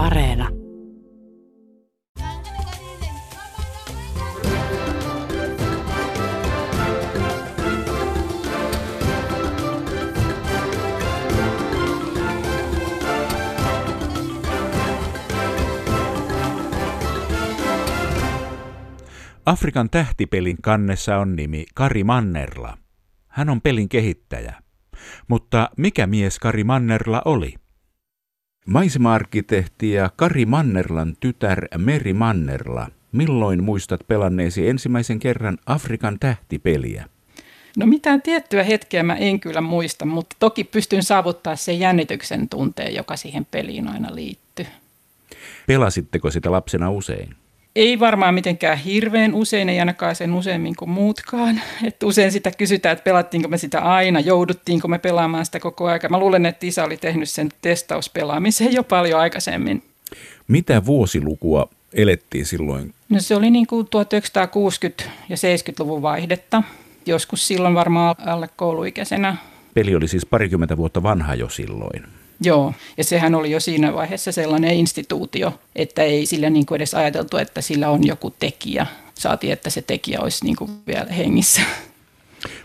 Areena. Afrikan tähtipelin kannessa on nimi Kari Mannerla. Hän on pelin kehittäjä. Mutta mikä mies Kari Mannerla oli? Maisema-arkkitehti ja Kari Mannerlan tytär Meri Mannerla. Milloin muistat pelanneesi ensimmäisen kerran Afrikan tähtipeliä? No mitään tiettyä hetkeä mä en kyllä muista, mutta toki pystyn saavuttaa sen jännityksen tunteen, joka siihen peliin aina liittyy. Pelasitteko sitä lapsena usein? Ei varmaan mitenkään hirveän usein, ei ainakaan sen useammin kuin muutkaan. Et usein sitä kysytään, että pelattiinko me sitä aina, jouduttiinko me pelaamaan sitä koko ajan. Mä luulen, että isä oli tehnyt sen testauspelaamisen jo paljon aikaisemmin. Mitä vuosilukua elettiin silloin? No se oli niin kuin 1960- ja 70-luvun vaihdetta. Joskus silloin varmaan alle kouluikäisenä. Peli oli siis parikymmentä vuotta vanha jo silloin. Joo, ja sehän oli jo siinä vaiheessa sellainen instituutio, että ei sillä niin kuin edes ajateltu, että sillä on joku tekijä. Saati, että se tekijä olisi niin kuin vielä hengissä.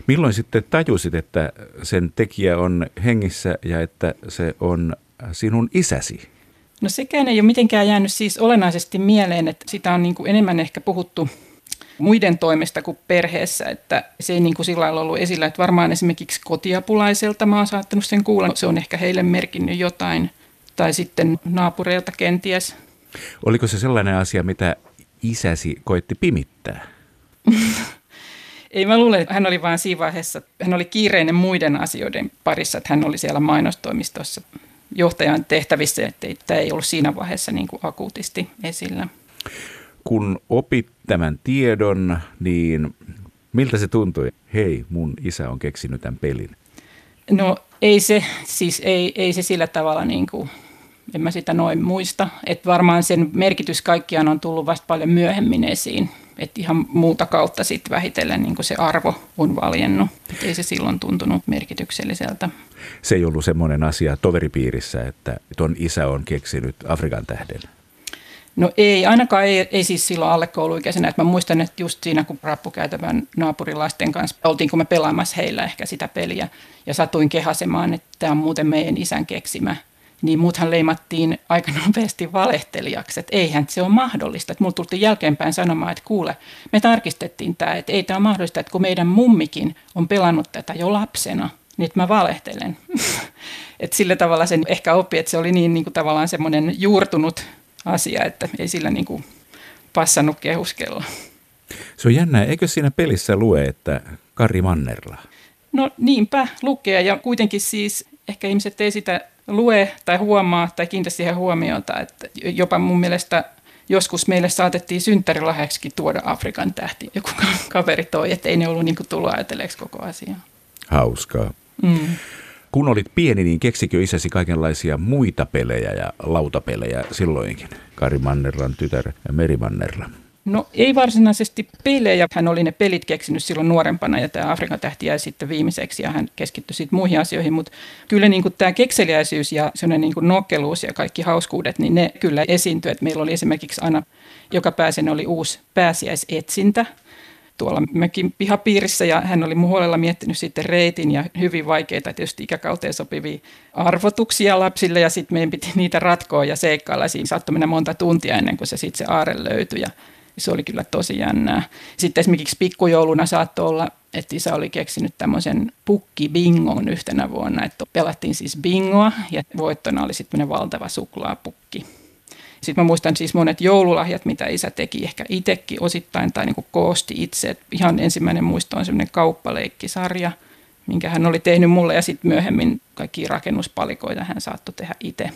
Milloin sitten tajusit, että sen tekijä on hengissä ja että se on sinun isäsi? No sekään ei ole mitenkään jäänyt siis olennaisesti mieleen, että sitä on niin kuin enemmän ehkä puhuttu muiden toimesta kuin perheessä, että se ei niin kuin sillä lailla ollut esillä, että varmaan esimerkiksi kotiapulaiselta mä oon saattanut sen kuulla, se on ehkä heille merkinnyt jotain, tai sitten naapureilta kenties. Oliko se sellainen asia, mitä isäsi koitti pimittää? Ei mä luulen, että hän oli vain siinä vaiheessa, hän oli kiireinen muiden asioiden parissa, että hän oli siellä mainostoimistossa johtajan tehtävissä, että tämä ei ollut siinä vaiheessa niin kuin akuutisti esillä kun opit tämän tiedon, niin miltä se tuntui? Hei, mun isä on keksinyt tämän pelin. No ei se, siis ei, ei se sillä tavalla niin kuin, en mä sitä noin muista. Että varmaan sen merkitys kaikkiaan on tullut vasta paljon myöhemmin esiin. Että ihan muuta kautta sitten vähitellen niin se arvo on valjennut. Et ei se silloin tuntunut merkitykselliseltä. Se ei ollut semmoinen asia toveripiirissä, että ton isä on keksinyt Afrikan tähden. No ei, ainakaan ei, ei siis silloin alle kouluikäisenä. Että mä muistan, että just siinä kun rappukäytävän naapurilaisten kanssa oltiin, kun me pelaamassa heillä ehkä sitä peliä ja satuin kehasemaan, että tämä on muuten meidän isän keksimä. Niin muuthan leimattiin aika nopeasti valehtelijaksi, että eihän se ole mahdollista. Että mulla tultiin jälkeenpäin sanomaan, että kuule, me tarkistettiin tämä, että ei tämä ole mahdollista, että kun meidän mummikin on pelannut tätä jo lapsena, niin mä valehtelen. että sillä tavalla sen ehkä oppi, että se oli niin, niin kuin tavallaan semmoinen juurtunut asia, että ei sillä niin kuin passannut kehuskella. Se on jännää. Eikö siinä pelissä lue, että Kari Mannerla? No niinpä lukee ja kuitenkin siis ehkä ihmiset ei sitä lue tai huomaa tai kiinnitä siihen huomiota, että jopa mun mielestä joskus meille saatettiin synttärilahjaksi tuoda Afrikan tähti. Joku kaveri toi, että ei ne ollut niin tullut ajatelleeksi koko asiaa. Hauskaa. Mm kun olit pieni, niin keksikö isäsi kaikenlaisia muita pelejä ja lautapelejä silloinkin? Kari Mannerlan tytär ja Meri Mannerla. No ei varsinaisesti pelejä. Hän oli ne pelit keksinyt silloin nuorempana ja tämä Afrikan tähti jäi sitten viimeiseksi ja hän keskittyi sitten muihin asioihin. Mutta kyllä niin kuin tämä kekseliäisyys ja sellainen niin kuin nokkeluus ja kaikki hauskuudet, niin ne kyllä esiintyi. Et meillä oli esimerkiksi aina joka pääsen oli uusi pääsiäisetsintä tuolla mökin pihapiirissä ja hän oli huolella miettinyt sitten reitin ja hyvin vaikeita tietysti ikäkauteen sopivia arvotuksia lapsille ja sitten meidän piti niitä ratkoa ja seikkailla. Siinä saattoi mennä monta tuntia ennen kuin se sitten se aare löytyi ja se oli kyllä tosi jännää. Sitten esimerkiksi pikkujouluna saattoi olla, että isä oli keksinyt tämmöisen pukki-bingon yhtenä vuonna, että pelattiin siis bingoa ja voittona oli sitten valtava suklaapukki. Sitten mä muistan siis monet joululahjat, mitä isä teki ehkä itsekin osittain tai niin kuin koosti itse. Et ihan ensimmäinen muisto on semmoinen kauppaleikkisarja, minkä hän oli tehnyt mulle ja sitten myöhemmin kaikki rakennuspalikoita hän saattoi tehdä itse.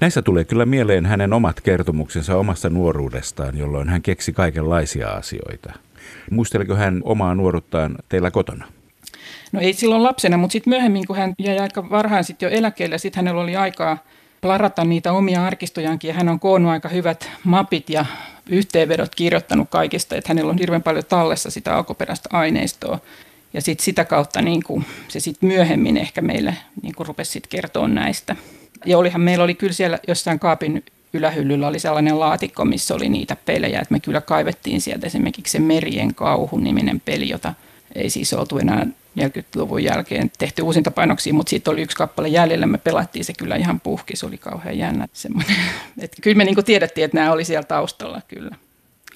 Näissä tulee kyllä mieleen hänen omat kertomuksensa omasta nuoruudestaan, jolloin hän keksi kaikenlaisia asioita. Muisteliko hän omaa nuoruuttaan teillä kotona? No ei silloin lapsena, mutta sitten myöhemmin, kun hän jäi aika varhain sitten jo eläkkeelle, sitten hänellä oli aikaa – plarata niitä omia arkistojankin ja hän on koonnut aika hyvät mapit ja yhteenvedot kirjoittanut kaikista, että hänellä on hirveän paljon tallessa sitä alkuperäistä aineistoa. Ja sit sitä kautta niin kuin, se sitten myöhemmin ehkä meille niin kuin rupesi sit kertoa näistä. Ja olihan meillä oli kyllä siellä jossain kaapin ylähyllyllä oli sellainen laatikko, missä oli niitä pelejä, että me kyllä kaivettiin sieltä esimerkiksi se Merien kauhu-niminen peli, jota ei siis oltu enää 40-luvun jälkeen tehty uusinta painoksia, mutta siitä oli yksi kappale jäljellä, me pelattiin se kyllä ihan puhki, se oli kauhean jännä semmoinen. Että kyllä me niin tiedettiin, että nämä oli siellä taustalla kyllä.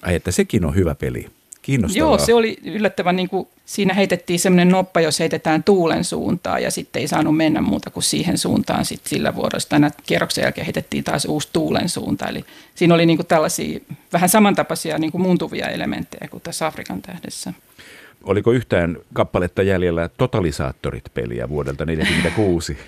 Ai, että sekin on hyvä peli. Kiinnostavaa. Joo, se oli yllättävän, niin kuin, siinä heitettiin semmoinen noppa, jos heitetään tuulen suuntaan ja sitten ei saanut mennä muuta kuin siihen suuntaan sitten sillä vuorosta. Tänä kierroksen jälkeen heitettiin taas uusi tuulen suunta. Eli siinä oli niin kuin tällaisia vähän samantapaisia niin kuin muuntuvia elementtejä kuin tässä Afrikan tähdessä. Oliko yhtään kappaletta jäljellä Totalisaattorit-peliä vuodelta 1946?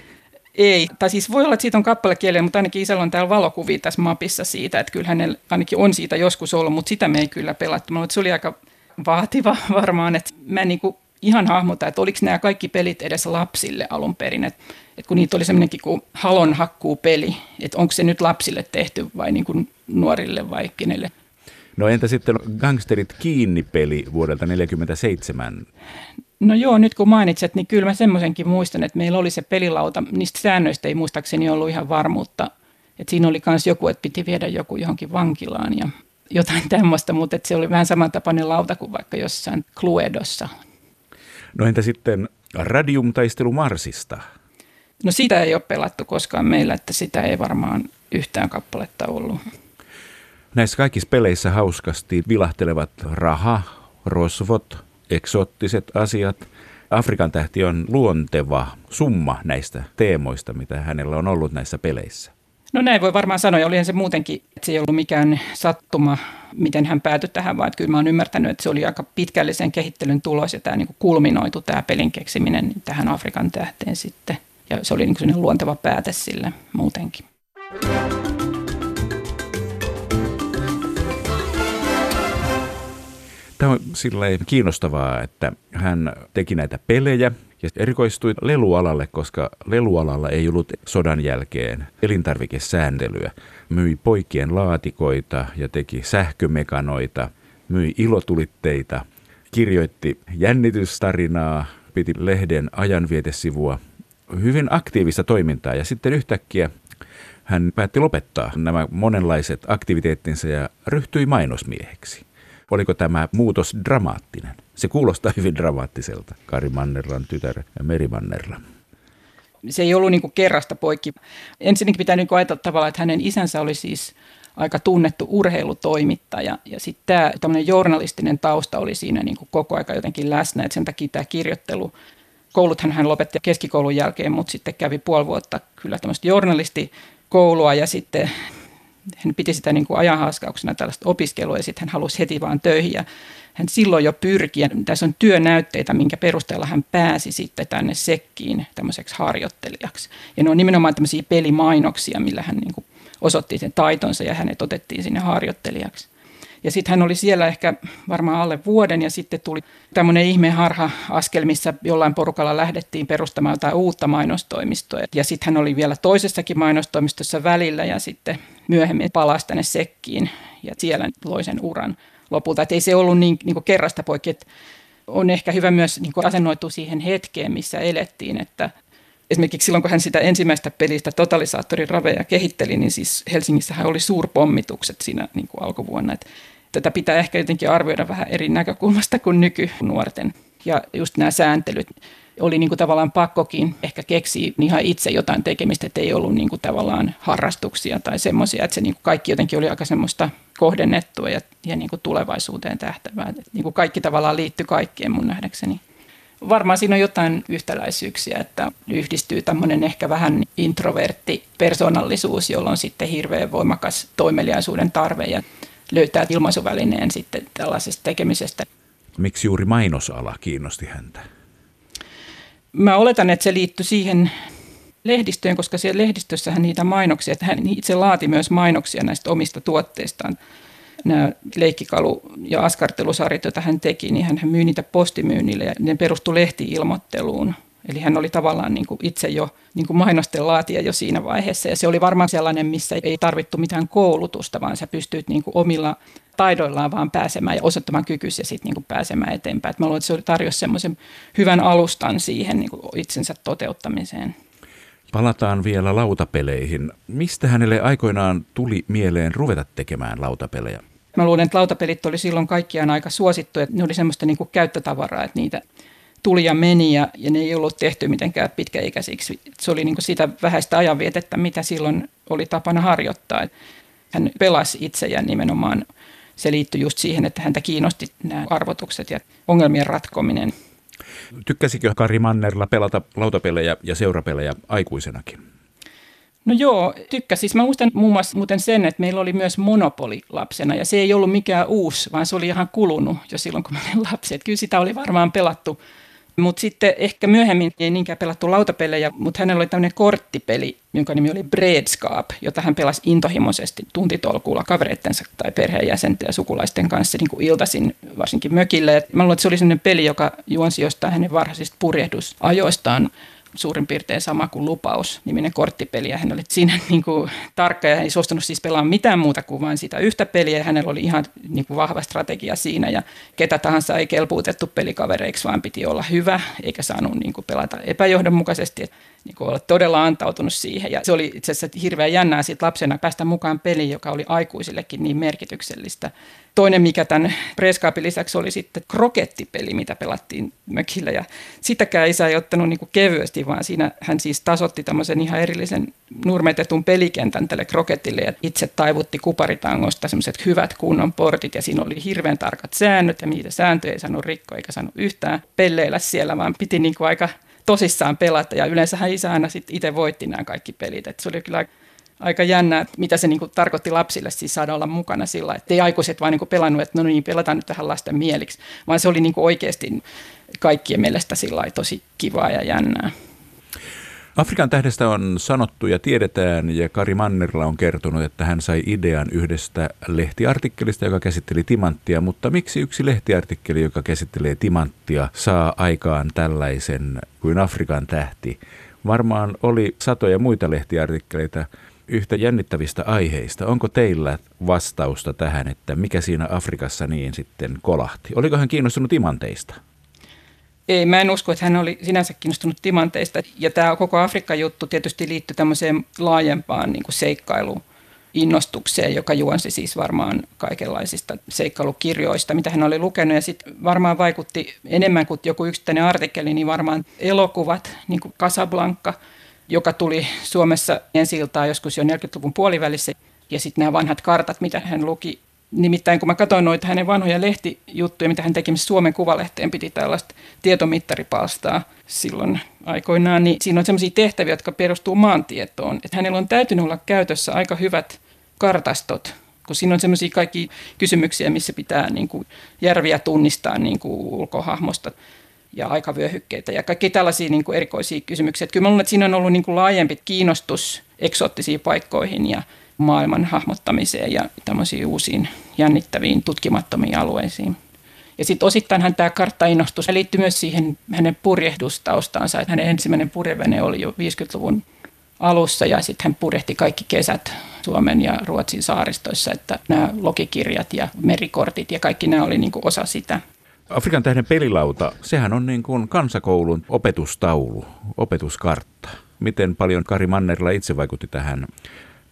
Ei, tai siis voi olla, että siitä on kappalekieliä, mutta ainakin isällä on täällä valokuvia tässä mapissa siitä, että kyllä hänellä ainakin on siitä joskus ollut, mutta sitä me ei kyllä pelattu. Mutta se oli aika vaativa varmaan, että mä en niin kuin ihan hahmota, että oliko nämä kaikki pelit edes lapsille alun perin, että, että kun niitä oli semmoinenkin kuin halon hakkuu peli, että onko se nyt lapsille tehty vai niin kuin nuorille vai kenelle. No entä sitten Gangsterit kiinni-peli vuodelta 1947? No joo, nyt kun mainitset, niin kyllä mä semmoisenkin muistan, että meillä oli se pelilauta. Niistä säännöistä ei muistaakseni ollut ihan varmuutta. Että siinä oli myös joku, että piti viedä joku johonkin vankilaan ja jotain tämmöistä, mutta että se oli vähän samantapainen lauta kuin vaikka jossain Cluedossa. No entä sitten Radium-taistelu Marsista? No sitä ei ole pelattu koskaan meillä, että sitä ei varmaan yhtään kappaletta ollut. Näissä kaikissa peleissä hauskasti vilahtelevat raha, rosvot, eksoottiset asiat. Afrikan tähti on luonteva summa näistä teemoista, mitä hänellä on ollut näissä peleissä. No näin voi varmaan sanoa, ja olihan se muutenkin, että se ei ollut mikään sattuma, miten hän päätyi tähän, vaan kyllä mä oon ymmärtänyt, että se oli aika pitkällisen kehittelyn tulos, ja tämä niin kuin kulminoitu tämä pelin keksiminen tähän Afrikan tähteen sitten. Ja se oli niin kuin luonteva pääte sille muutenkin. Tämä on silleen kiinnostavaa, että hän teki näitä pelejä ja erikoistui lelualalle, koska lelualalla ei ollut sodan jälkeen elintarvikesääntelyä. Myi poikien laatikoita ja teki sähkömekanoita, myi ilotulitteita, kirjoitti jännitystarinaa, piti lehden ajanvietesivua, hyvin aktiivista toimintaa ja sitten yhtäkkiä hän päätti lopettaa nämä monenlaiset aktiviteettinsa ja ryhtyi mainosmieheksi. Oliko tämä muutos dramaattinen? Se kuulostaa hyvin dramaattiselta, Kari Mannerlan tytär ja Meri Mannerla. Se ei ollut niin kerrasta poikki. Ensinnäkin pitää niin ajatella tavallaan, että hänen isänsä oli siis aika tunnettu urheilutoimittaja. Ja sitten tämä journalistinen tausta oli siinä niin kuin koko aika jotenkin läsnä, että sen takia tämä kirjoittelu kouluthan hän lopetti keskikoulun jälkeen, mutta sitten kävi puoli vuotta kyllä tämmöistä journalistikoulua ja sitten hän piti sitä niin kuin ajanhaaskauksena tällaista opiskelua ja sitten hän halusi heti vaan töihin ja hän silloin jo pyrki, ja tässä on työnäytteitä, minkä perusteella hän pääsi sitten tänne sekkiin tämmöiseksi harjoittelijaksi. Ja ne on nimenomaan tämmöisiä pelimainoksia, millä hän niin kuin osoitti sen taitonsa ja hänet otettiin sinne harjoittelijaksi. Ja sitten hän oli siellä ehkä varmaan alle vuoden ja sitten tuli tämmöinen ihme harha-askel, missä jollain porukalla lähdettiin perustamaan jotain uutta mainostoimistoa. Ja sitten hän oli vielä toisessakin mainostoimistossa välillä ja sitten myöhemmin palasi tänne sekkiin ja siellä loi sen uran lopulta. Että ei se ollut niin, niin kuin kerrasta poikki, että on ehkä hyvä myös niin kuin asennoitua siihen hetkeen, missä elettiin, että esimerkiksi silloin, kun hän sitä ensimmäistä pelistä totalisaattorin raveja kehitteli, niin siis Helsingissähän oli suurpommitukset siinä niin kuin alkuvuonna. Että tätä pitää ehkä jotenkin arvioida vähän eri näkökulmasta kuin nykynuorten. Ja just nämä sääntelyt oli niin kuin tavallaan pakkokin ehkä keksiä ihan itse jotain tekemistä, että ei ollut niin kuin tavallaan harrastuksia tai semmoisia, että se niin kuin kaikki jotenkin oli aika semmoista kohdennettua ja, ja niin kuin tulevaisuuteen tähtävää. Että niin kuin kaikki tavallaan liittyi kaikkeen mun nähdäkseni. Varmaan siinä on jotain yhtäläisyyksiä, että yhdistyy tämmöinen ehkä vähän introvertti persoonallisuus, jolla on sitten hirveän voimakas toimeliaisuuden tarve ja löytää ilmaisuvälineen sitten tällaisesta tekemisestä. Miksi juuri mainosala kiinnosti häntä? Mä oletan, että se liittyy siihen lehdistöön, koska siellä lehdistössähän niitä mainoksia, että hän itse laati myös mainoksia näistä omista tuotteistaan. Nämä leikkikalu- ja askartelusarjat, joita hän teki, niin hän myi niitä postimyynnille ja ne perustui lehtiilmoitteluun. Eli hän oli tavallaan niin kuin itse jo niin kuin mainosten laatija jo siinä vaiheessa. Ja se oli varmaan sellainen, missä ei tarvittu mitään koulutusta, vaan sä pystyit niin kuin omilla taidoillaan vaan pääsemään ja osoittamaan kykyisiä sitten niin pääsemään eteenpäin. Et mä luulen, että se tarjosi semmoisen hyvän alustan siihen niin kuin itsensä toteuttamiseen. Palataan vielä lautapeleihin. Mistä hänelle aikoinaan tuli mieleen ruveta tekemään lautapelejä? Mä luulen, että lautapelit oli silloin kaikkiaan aika suosittuja. Ne oli semmoista niin kuin käyttötavaraa, että niitä tuli ja meni ja, ja ne ei ollut tehty mitenkään pitkäikäisiksi. Se oli niin kuin sitä vähäistä ajanvietettä, mitä silloin oli tapana harjoittaa. Hän pelasi itse ja nimenomaan se liittyi just siihen, että häntä kiinnosti nämä arvotukset ja ongelmien ratkominen. Tykkäsikö Kari Mannerla pelata lautapelejä ja seurapelejä aikuisenakin? No joo, tykkäsin. Siis mä muistan muun muassa muuten sen, että meillä oli myös monopoli lapsena ja se ei ollut mikään uusi, vaan se oli ihan kulunut jo silloin, kun mä olin lapsi. Että kyllä sitä oli varmaan pelattu mutta sitten ehkä myöhemmin ei niinkään pelattu lautapelejä, mutta hänellä oli tämmöinen korttipeli, jonka nimi oli Breadskap, jota hän pelasi intohimoisesti tuntitolkulla kavereittensa tai perheenjäsenten ja sukulaisten kanssa niin kuin iltaisin varsinkin mökille. Et mä luulen, että se oli sellainen peli, joka juonsi jostain hänen varhaisista purjehdusajoistaan suurin piirtein sama kuin Lupaus, niminen korttipeli. Ja hän oli siinä niin kuin, tarkka ja ei suostunut siis pelaamaan mitään muuta kuin vain sitä yhtä peliä. Ja hänellä oli ihan niin kuin, vahva strategia siinä ja ketä tahansa ei kelpuutettu pelikavereiksi, vaan piti olla hyvä eikä saanut niin kuin, pelata epäjohdonmukaisesti niin kuin olla todella antautunut siihen. Ja se oli itse asiassa hirveän jännää siitä lapsena päästä mukaan peliin, joka oli aikuisillekin niin merkityksellistä. Toinen, mikä tämän Preskaapin lisäksi oli sitten krokettipeli, mitä pelattiin mökillä. Ja sitäkään isä ei ottanut niin kuin kevyesti, vaan siinä hän siis tasotti tämmöisen ihan erillisen nurmetetun pelikentän tälle krokettille ja itse taivutti kuparitangosta semmoiset hyvät kunnon portit ja siinä oli hirveän tarkat säännöt ja niitä sääntöjä ei saanut rikkoa eikä saanut yhtään pelleillä siellä, vaan piti niin kuin aika tosissaan pelata ja hän isä aina sit itse voitti nämä kaikki pelit. Et se oli kyllä aika jännää, mitä se niinku tarkoitti lapsille siis saada olla mukana sillä, että ei aikuiset vaan niinku pelannut, että no niin, pelataan nyt tähän lasten mieliksi, vaan se oli niinku oikeasti kaikkien mielestä sillä tosi kivaa ja jännää. Afrikan tähdestä on sanottu ja tiedetään, ja Kari Mannerla on kertonut, että hän sai idean yhdestä lehtiartikkelista, joka käsitteli timanttia, mutta miksi yksi lehtiartikkeli, joka käsittelee timanttia, saa aikaan tällaisen kuin Afrikan tähti? Varmaan oli satoja muita lehtiartikkeleita yhtä jännittävistä aiheista. Onko teillä vastausta tähän, että mikä siinä Afrikassa niin sitten kolahti? Oliko hän kiinnostunut timanteista? Ei, mä en usko, että hän oli sinänsä kiinnostunut timanteista. Ja tämä koko Afrikka-juttu tietysti liittyy tämmöiseen laajempaan niin seikkailuun innostukseen, joka juonsi siis varmaan kaikenlaisista seikkailukirjoista, mitä hän oli lukenut. Ja sitten varmaan vaikutti enemmän kuin joku yksittäinen artikkeli, niin varmaan elokuvat, niin kuin Casablanca, joka tuli Suomessa ensi joskus jo 40-luvun puolivälissä. Ja sitten nämä vanhat kartat, mitä hän luki Nimittäin kun mä katsoin noita hänen vanhoja lehtijuttuja, mitä hän teki Suomen Kuvalehteen, piti tällaista tietomittaripalstaa silloin aikoinaan, niin siinä on sellaisia tehtäviä, jotka perustuu maantietoon. Että hänellä on täytynyt olla käytössä aika hyvät kartastot, kun siinä on sellaisia kaikki kysymyksiä, missä pitää niin kuin järviä tunnistaa niin kuin ulkohahmosta ja aikavyöhykkeitä ja kaikki tällaisia niin kuin erikoisia kysymyksiä. Että kyllä mä luulen, että siinä on ollut niin kuin laajempi kiinnostus eksoottisiin paikkoihin ja maailman hahmottamiseen ja tämmöisiin uusiin jännittäviin tutkimattomiin alueisiin. Ja sitten osittainhan tämä karttainnostus liittyy myös siihen hänen purjehdustaustaansa. Että hänen ensimmäinen purjevene oli jo 50-luvun alussa ja sitten hän purjehti kaikki kesät Suomen ja Ruotsin saaristoissa, että nämä logikirjat ja merikortit ja kaikki nämä oli niin kuin osa sitä. Afrikan tähden pelilauta, sehän on niin kuin kansakoulun opetustaulu, opetuskartta. Miten paljon Kari Mannerla itse vaikutti tähän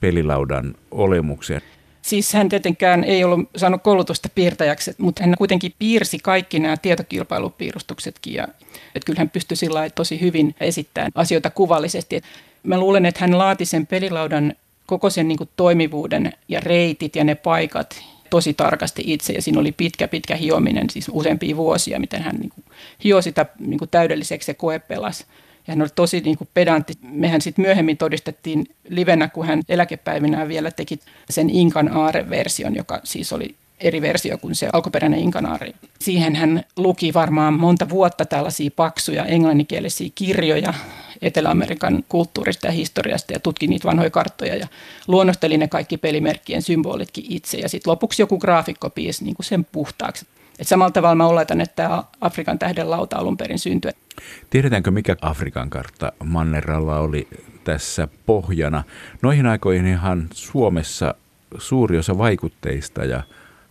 pelilaudan olemukseen. Siis hän tietenkään ei ollut saanut koulutusta piirtäjäksi, mutta hän kuitenkin piirsi kaikki nämä tietokilpailupiirustuksetkin. Ja, että kyllä hän pystyi sillä tosi hyvin esittämään asioita kuvallisesti. Mä luulen, että hän laati sen pelilaudan koko sen niin toimivuuden ja reitit ja ne paikat tosi tarkasti itse. Ja siinä oli pitkä, pitkä hiominen, siis useampia vuosia, miten hän niin kuin hioi sitä niin kuin täydelliseksi ja koepelas. Ja hän oli tosi niin kuin pedantti. Mehän sitten myöhemmin todistettiin livenä, kun hän eläkepäivinä vielä teki sen Inkan Aare-version, joka siis oli eri versio kuin se alkuperäinen Inkanaari. Siihen hän luki varmaan monta vuotta tällaisia paksuja englanninkielisiä kirjoja Etelä-Amerikan kulttuurista ja historiasta ja tutki niitä vanhoja karttoja ja luonnosteli ne kaikki pelimerkkien symbolitkin itse. Ja sitten lopuksi joku graafikko piisi niin sen puhtaaksi. Et samalla tavalla mä oletan, että tämä Afrikan tähden lauta alun perin syntyi. Tiedetäänkö, mikä Afrikan kartta Manneralla oli tässä pohjana? Noihin aikoihin ihan Suomessa suuri osa vaikutteista ja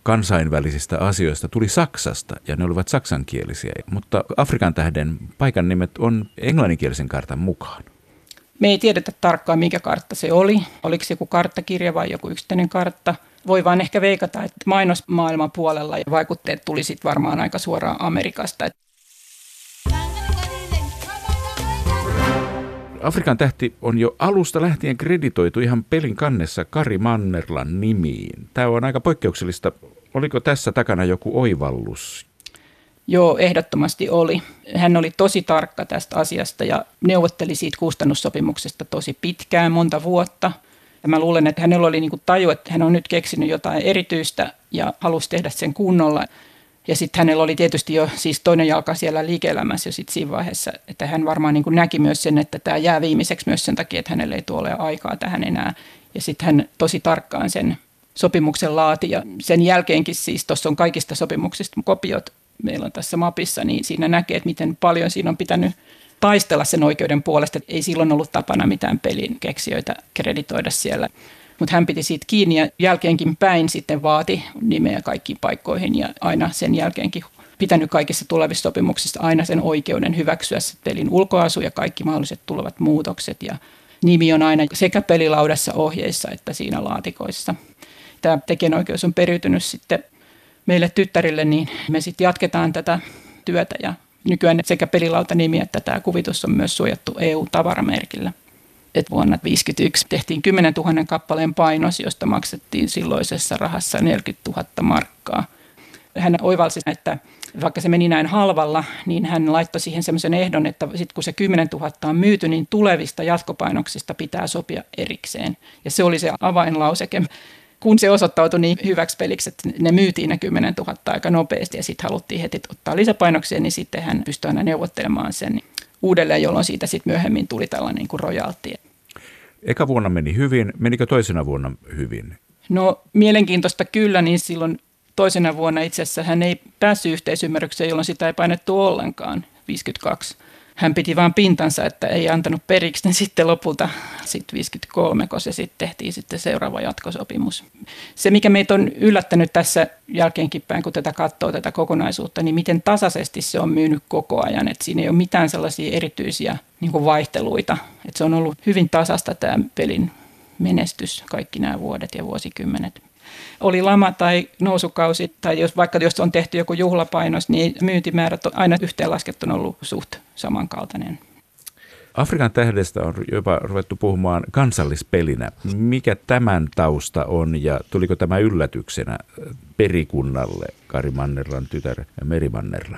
kansainvälisistä asioista tuli Saksasta ja ne olivat saksankielisiä, mutta Afrikan tähden paikan nimet on englanninkielisen kartan mukaan. Me ei tiedetä tarkkaan, mikä kartta se oli. Oliko se joku karttakirja vai joku yksittäinen kartta. Voi vaan ehkä veikata, että mainosmaailman puolella vaikutteet tuli sitten varmaan aika suoraan Amerikasta. Afrikan tähti on jo alusta lähtien kreditoitu ihan pelin kannessa Kari Mannerlan nimiin. Tämä on aika poikkeuksellista. Oliko tässä takana joku oivallus? Joo, ehdottomasti oli. Hän oli tosi tarkka tästä asiasta ja neuvotteli siitä kustannussopimuksesta tosi pitkään, monta vuotta. Ja mä luulen, että hänellä oli niinku taju, että hän on nyt keksinyt jotain erityistä ja halusi tehdä sen kunnolla. Ja sitten hänellä oli tietysti jo siis toinen jalka siellä liike-elämässä jo sit siinä vaiheessa, että hän varmaan niin kuin näki myös sen, että tämä jää viimeiseksi myös sen takia, että hänelle ei tule aikaa tähän enää. Ja sitten hän tosi tarkkaan sen sopimuksen laati ja sen jälkeenkin siis tuossa on kaikista sopimuksista kopiot meillä on tässä mapissa, niin siinä näkee, että miten paljon siinä on pitänyt taistella sen oikeuden puolesta. Ei silloin ollut tapana mitään pelin keksijöitä kreditoida siellä. Mutta hän piti siitä kiinni ja jälkeenkin päin sitten vaati nimeä kaikkiin paikkoihin ja aina sen jälkeenkin pitänyt kaikissa tulevissa sopimuksissa aina sen oikeuden hyväksyä se pelin ulkoasu ja kaikki mahdolliset tulevat muutokset ja nimi on aina sekä pelilaudassa ohjeissa että siinä laatikoissa. Tämä tekijänoikeus on periytynyt sitten meille tyttärille, niin me sitten jatketaan tätä työtä ja nykyään sekä pelilautanimi että tämä kuvitus on myös suojattu EU-tavaramerkillä että vuonna 1951 tehtiin 10 000 kappaleen painos, josta maksettiin silloisessa rahassa 40 000 markkaa. Hän oivalsi, että vaikka se meni näin halvalla, niin hän laittoi siihen sellaisen ehdon, että sit kun se 10 000 on myyty, niin tulevista jatkopainoksista pitää sopia erikseen. Ja se oli se avainlauseke kun se osoittautui niin hyväksi peliksi, että ne myytiin ne 10 000 aika nopeasti ja sitten haluttiin heti ottaa lisäpainoksia, niin sitten hän pystyi aina neuvottelemaan sen uudelleen, jolloin siitä sitten myöhemmin tuli tällainen niin kuin rojalti. Eka vuonna meni hyvin. Menikö toisena vuonna hyvin? No mielenkiintoista kyllä, niin silloin toisena vuonna itse asiassa hän ei päässyt yhteisymmärrykseen, jolloin sitä ei painettu ollenkaan, 52 hän piti vain pintansa, että ei antanut periksi, niin sitten lopulta sitten 53, kun se sitten tehtiin sitten seuraava jatkosopimus. Se, mikä meitä on yllättänyt tässä jälkeenkin päin, kun tätä katsoo tätä kokonaisuutta, niin miten tasaisesti se on myynyt koko ajan. Että siinä ei ole mitään sellaisia erityisiä niin vaihteluita. Että se on ollut hyvin tasasta tämä pelin menestys kaikki nämä vuodet ja vuosikymmenet oli lama tai nousukausi, tai jos vaikka jos on tehty joku juhlapainos, niin myyntimäärät on aina yhteenlaskettuna ollut suht samankaltainen. Afrikan tähdestä on jopa ruvettu puhumaan kansallispelinä. Mikä tämän tausta on ja tuliko tämä yllätyksenä perikunnalle Kari Mannerlan tytär Meri Mannerla?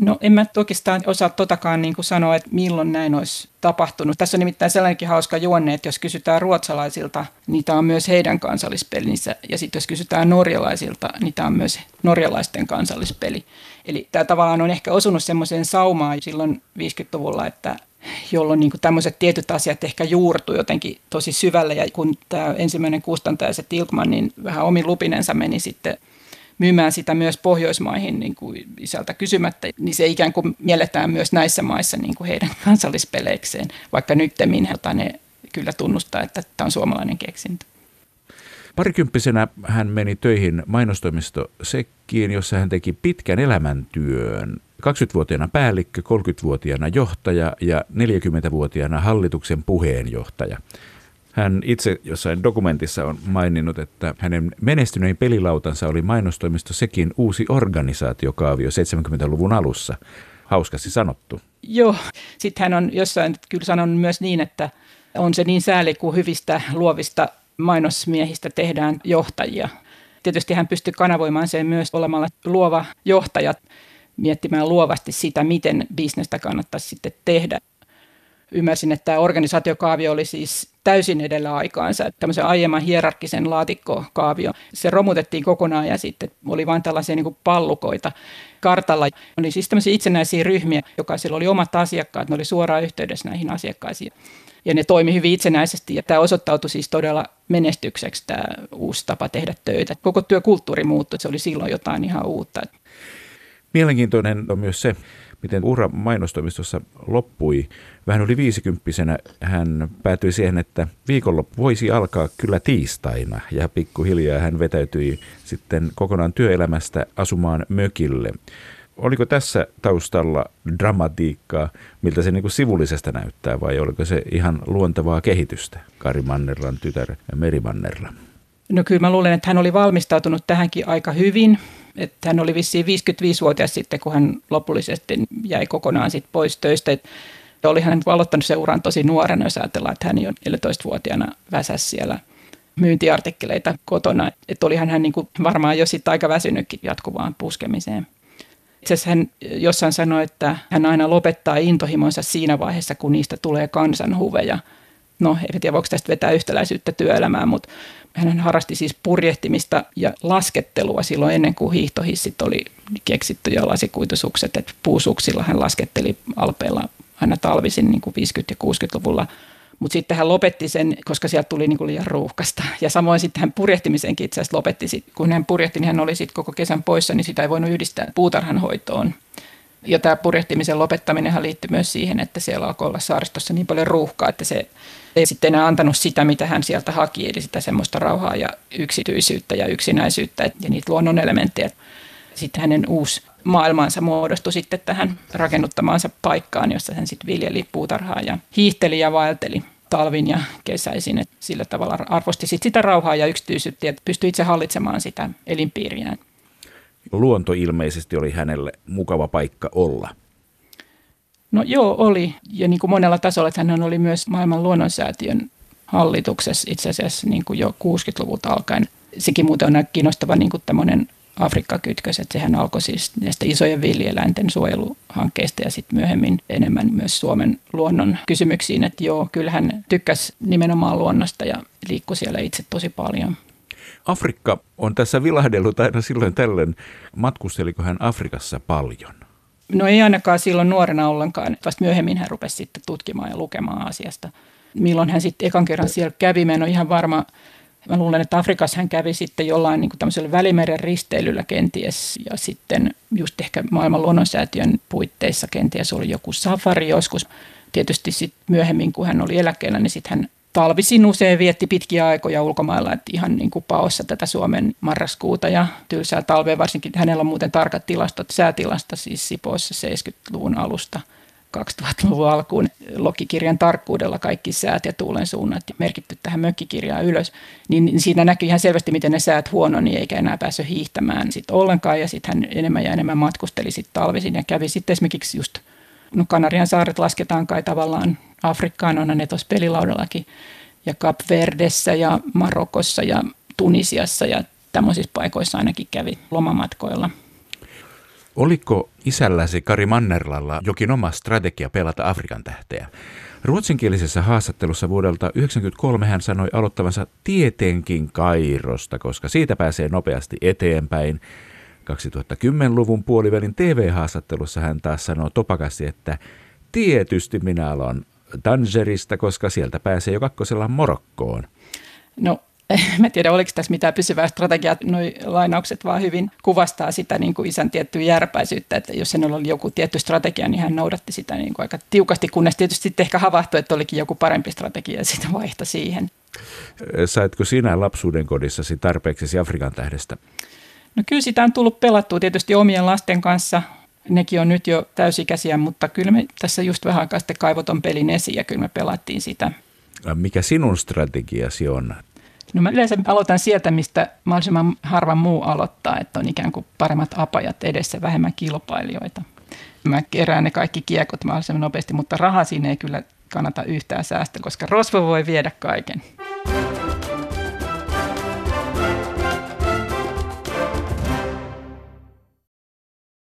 No en mä oikeastaan osaa totakaan niin kuin sanoa, että milloin näin olisi tapahtunut. Tässä on nimittäin sellainenkin hauska juonne, että jos kysytään ruotsalaisilta, niin tämä on myös heidän kansallispelinsä. Ja sitten jos kysytään norjalaisilta, niin tämä on myös norjalaisten kansallispeli. Eli tämä tavallaan on ehkä osunut semmoiseen saumaan silloin 50-luvulla, että jolloin niin tämmöiset tietyt asiat ehkä juurtu jotenkin tosi syvälle. Ja kun tämä ensimmäinen kustantaja, se Tilkman, niin vähän omin lupinensa meni sitten myymään sitä myös Pohjoismaihin niin kuin isältä kysymättä, niin se ikään kuin mielletään myös näissä maissa niin kuin heidän kansallispeleikseen, vaikka nyttemmin ne kyllä tunnustaa, että tämä on suomalainen keksintö. Parikymppisenä hän meni töihin mainostoimisto Sekkiin, jossa hän teki pitkän elämäntyön. 20-vuotiaana päällikkö, 30-vuotiaana johtaja ja 40-vuotiaana hallituksen puheenjohtaja. Hän itse jossain dokumentissa on maininnut, että hänen menestynein pelilautansa oli mainostoimisto sekin uusi organisaatiokaavio 70-luvun alussa. Hauskasti sanottu. Joo, sitten hän on jossain kyllä sanonut myös niin, että on se niin sääli, kun hyvistä luovista mainosmiehistä tehdään johtajia. Tietysti hän pystyy kanavoimaan sen myös olemalla luova johtaja, miettimään luovasti sitä, miten bisnestä kannattaisi sitten tehdä ymmärsin, että tämä organisaatiokaavio oli siis täysin edellä aikaansa. Tämmöisen aiemman hierarkkisen laatikkokaavio, se romutettiin kokonaan ja sitten oli vain tällaisia niin pallukoita kartalla. Oli siis tämmöisiä itsenäisiä ryhmiä, jokaisilla oli omat asiakkaat, ne oli suoraan yhteydessä näihin asiakkaisiin. Ja ne toimi hyvin itsenäisesti ja tämä osoittautui siis todella menestykseksi tämä uusi tapa tehdä töitä. Koko työkulttuuri muuttui, se oli silloin jotain ihan uutta. Mielenkiintoinen on myös se, miten ura mainostoimistossa loppui. Vähän yli viisikymppisenä hän päätyi siihen, että viikonloppu voisi alkaa kyllä tiistaina ja pikkuhiljaa hän vetäytyi sitten kokonaan työelämästä asumaan mökille. Oliko tässä taustalla dramatiikkaa, miltä se niin kuin sivullisesta näyttää, vai oliko se ihan luontevaa kehitystä, Kari Mannerlan tytär Meri Mannerla? No kyllä mä luulen, että hän oli valmistautunut tähänkin aika hyvin. Että hän oli vissiin 55-vuotias sitten, kun hän lopullisesti jäi kokonaan sit pois töistä. Et oli hän aloittanut se uran tosi nuorena, jos ajatellaan, että hän jo 14-vuotiaana väsäsi siellä myyntiartikkeleita kotona. Että oli hän niin kuin varmaan jo sitten aika väsynytkin jatkuvaan puskemiseen. Itse asiassa hän jossain sanoi, että hän aina lopettaa intohimonsa siinä vaiheessa, kun niistä tulee kansanhuveja. No, en tiedä, voiko tästä vetää yhtäläisyyttä työelämään, mutta hän harrasti siis purjehtimista ja laskettelua silloin ennen kuin hiihtohissit oli keksitty ja lasikuitusukset. Että puusuksilla hän lasketteli alpeilla aina talvisin niin kuin 50- ja 60-luvulla. Mutta sitten hän lopetti sen, koska sieltä tuli niin kuin liian ruuhkasta. Ja samoin sitten hän purjehtimisenkin itse asiassa lopetti. Sit, kun hän purjehti, niin hän oli sitten koko kesän poissa, niin sitä ei voinut yhdistää puutarhanhoitoon. Ja tämä purjehtimisen lopettaminen liittyy myös siihen, että siellä alkoi olla saaristossa niin paljon ruuhkaa, että se ei sitten enää antanut sitä, mitä hän sieltä haki, eli sitä semmoista rauhaa ja yksityisyyttä ja yksinäisyyttä ja niitä luonnon elementtejä. Sitten hänen uusi maailmansa muodostui sitten tähän rakennuttamaansa paikkaan, jossa hän sitten viljeli puutarhaa ja hiihteli ja vaelteli talvin ja kesäisin. Et sillä tavalla arvosti sit sitä rauhaa ja yksityisyyttä ja pystyi itse hallitsemaan sitä elinpiiriään. Luonto ilmeisesti oli hänelle mukava paikka olla. No joo, oli. Ja niin kuin monella tasolla, että hän oli myös maailman luonnonsäätiön hallituksessa itse asiassa niin kuin jo 60-luvulta alkaen. Sekin muuten on kiinnostava niin kuin tämmöinen Afrikka-kytkös, että sehän alkoi siis näistä isojen villieläinten suojeluhankkeista ja sitten myöhemmin enemmän myös Suomen luonnon kysymyksiin, että joo, kyllähän tykkäsi nimenomaan luonnosta ja liikkui siellä itse tosi paljon. Afrikka on tässä vilahdellut aina silloin tällöin. Matkusteliko hän Afrikassa paljon? No ei ainakaan silloin nuorena ollenkaan. Vasta myöhemmin hän rupesi sitten tutkimaan ja lukemaan asiasta. Milloin hän sitten ekan kerran siellä kävi, mä en ole ihan varma. Mä luulen, että Afrikassa hän kävi sitten jollain niin tämmöisellä välimeren risteilyllä kenties ja sitten just ehkä maailman luonnonsäätiön puitteissa kenties oli joku safari joskus. Tietysti sitten myöhemmin, kun hän oli eläkkeellä, niin sitten hän talvisin usein vietti pitkiä aikoja ulkomailla, että ihan niin kuin paossa tätä Suomen marraskuuta ja tylsää talvea, varsinkin hänellä on muuten tarkat tilastot, säätilasta siis Sipoossa 70-luvun alusta 2000-luvun alkuun. Lokikirjan tarkkuudella kaikki säät ja tuulen suunnat merkitty tähän mökkikirjaan ylös, niin siinä näkyy ihan selvästi, miten ne säät huononi eikä enää päässyt hiihtämään sit ollenkaan. Ja sitten hän enemmän ja enemmän matkusteli sitten talvisin ja kävi sitten esimerkiksi just no Kanarian saaret lasketaan kai tavallaan Afrikkaan, on ne tuossa pelilaudallakin, ja Cap Verdessä ja Marokossa ja Tunisiassa ja tämmöisissä paikoissa ainakin kävi lomamatkoilla. Oliko isälläsi Kari Mannerlalla jokin oma strategia pelata Afrikan tähteä? Ruotsinkielisessä haastattelussa vuodelta 1993 hän sanoi aloittavansa tietenkin Kairosta, koska siitä pääsee nopeasti eteenpäin. 2010-luvun puolivälin TV-haastattelussa hän taas sanoi topakasti, että tietysti minä aloin Tangerista, koska sieltä pääsee jo kakkosella Morokkoon. No mä tiedä, oliko tässä mitään pysyvää strategiaa. Noi lainaukset vaan hyvin kuvastaa sitä niin kuin isän tiettyä järpäisyyttä, että jos hänellä oli joku tietty strategia, niin hän noudatti sitä niin kuin aika tiukasti, kunnes tietysti sitten ehkä havahtui, että olikin joku parempi strategia ja sitä vaihto siihen. Saitko sinä lapsuuden kodissasi tarpeeksi Afrikan tähdestä? No kyllä sitä on tullut pelattua tietysti omien lasten kanssa. Nekin on nyt jo täysikäisiä, mutta kyllä me tässä just vähän aikaa sitten kaivoton pelin esiin ja kyllä me pelattiin sitä. Mikä sinun strategiasi on? No mä yleensä aloitan sieltä, mistä mahdollisimman harva muu aloittaa, että on ikään kuin paremmat apajat edessä, vähemmän kilpailijoita. Mä kerään ne kaikki kiekot mahdollisimman nopeasti, mutta raha siinä ei kyllä kannata yhtään säästä, koska rosvo voi viedä kaiken.